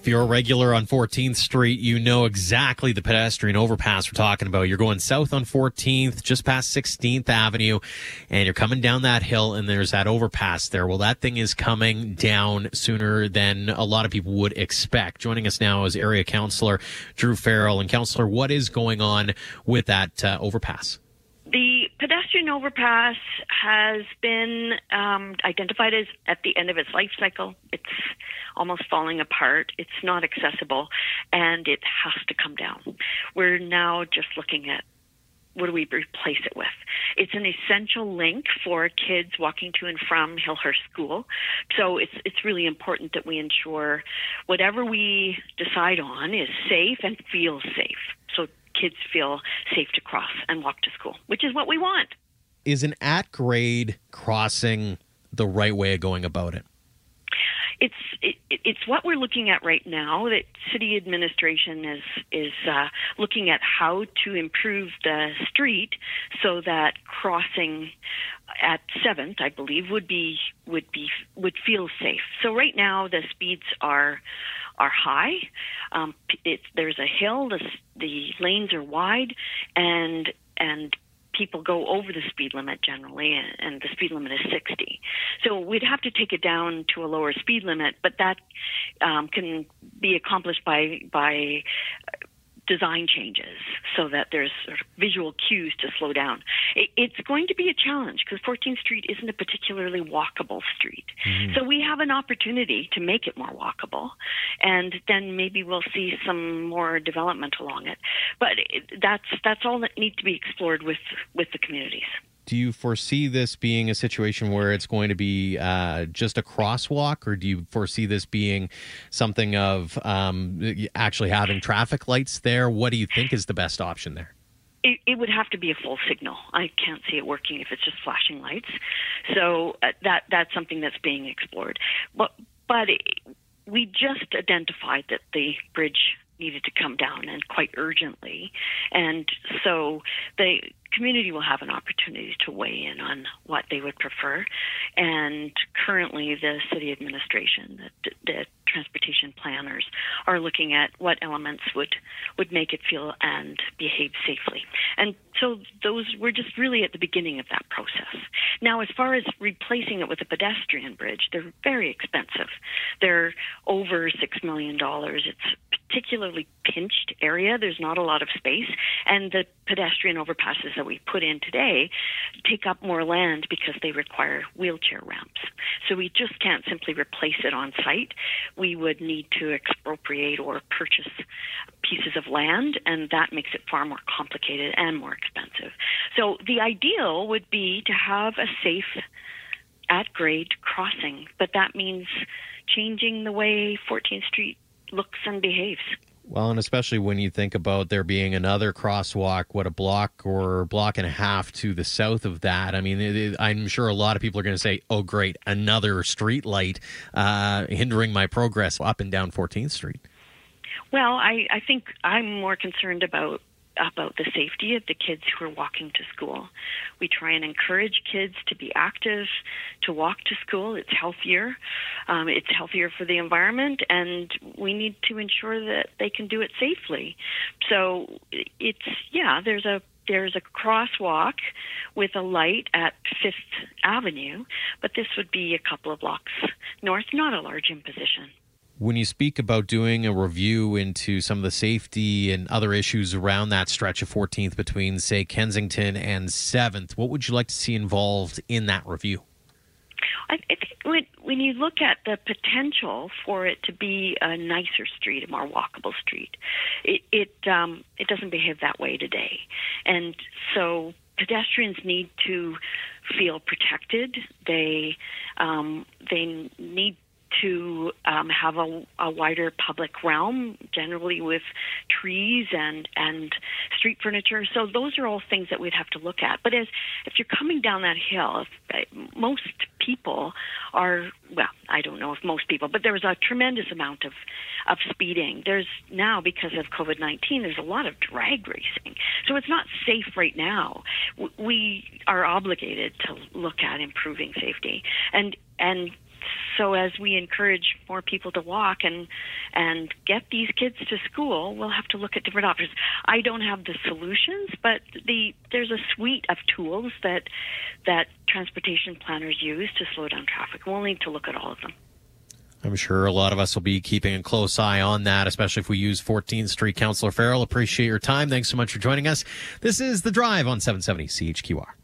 If you're a regular on 14th Street, you know exactly the pedestrian overpass we're talking about. You're going south on 14th, just past 16th Avenue, and you're coming down that hill, and there's that overpass there. Well, that thing is coming down sooner than a lot of people would expect. Joining us now is Area Councillor Druh Farrell. And, Councillor, what is going on with that uh, overpass? The pedestrian overpass has been um, identified as at the end of its life cycle. It's almost falling apart. It's not accessible, and it has to come down. We're now just looking at what do we replace it with? It's an essential link for kids walking to and from Hillhurst School. So it's it's really important that we ensure whatever we decide on is safe and feels safe. So kids feel safe to cross and walk to school, which is what we want. Is an at grade crossing the right way of going about it? It's it, it's what we're looking at right now. That city administration is is uh, looking at how to improve the street so that crossing at seventh, I believe, would be would be would feel safe. So right now the speeds are are high. Um, it's, there's a hill. The, the lanes are wide, and and people go over the speed limit generally, and the speed limit is 60. So we'd have to take it down to a lower speed limit, but that um, can be accomplished by by design changes so that there's sort of visual cues to slow down. it's going to be a challenge because 14th Street isn't a particularly walkable street. Mm-hmm. So we have an opportunity to make it more walkable, and then maybe we'll see some more development along it. But that's that's all that needs to be explored with with the communities do you foresee this being a situation where it's going to be uh, just a crosswalk, or do you foresee this being something of um, actually having traffic lights there? What do you think is the best option there? It, it, would have to be a full signal. I can't see it working if it's just flashing lights. So uh, that that's something that's being explored. But but it, we just identified that the bridge needed to come down and quite urgently. And so the community will have an opportunity to weigh in on what they would prefer. And currently, the city administration, the, the transportation planners, are looking at what elements would would make it feel and behave safely. And so those we're just really at the beginning of that process. Now, as far as replacing it with a pedestrian bridge, they're very expensive. They're over six million dollars. It's particularly pinched area. There's not a lot of space, and the pedestrian overpasses that we put in today take up more land because they require wheelchair ramps. So we just can't simply replace it on site. We would need to expropriate or purchase pieces of land, and that makes it far more complicated and more expensive. So the ideal would be to have a safe at grade crossing, but that means changing the way 14th Street looks and behaves. Well, and especially when you think about there being another crosswalk, what a block or block and a half to the south of that. I mean, it, it, I'm sure a lot of people are going to say, "Oh, great, another street light uh, hindering my progress up and down 14th Street." Well, I, I think I'm more concerned about about the safety of the kids who are walking to school. We try and encourage kids to be active, to walk to school. It's healthier. Um, it's healthier for the environment, and we need to ensure that they can do it safely. So it's yeah, there's a there's a crosswalk with a light at Fifth Avenue, but this would be a couple of blocks north, not a large imposition when you speak about doing a review into some of the safety and other issues around that stretch of 14th between, say, Kensington and 7th, what would you like to see involved in that review? I think when, when you look at the potential for it to be a nicer street, a more walkable street, it it, um, it doesn't behave that way today, and so pedestrians need to feel protected. They um, they need to um, have a, a, wider public realm, generally with trees and and street furniture. So those are all things that we'd have to look at. But as if you're coming down that hill, if, most people are well, I don't know if most people, but there was a tremendous amount of of speeding. There's now because of COVID nineteen, there's a lot of drag racing, so it's not safe right now. We are obligated to look at improving safety and and so as we encourage more people to walk and and get these kids to school, we'll have to look at different options. I don't have the solutions, but the there's a suite of tools that that transportation planners use to slow down traffic. We'll need to look at all of them. I'm sure a lot of us will be keeping a close eye on that, especially if we use 14th Street. Councillor Farrell, appreciate your time. Thanks so much for joining us. This is The Drive on 770 CHQR.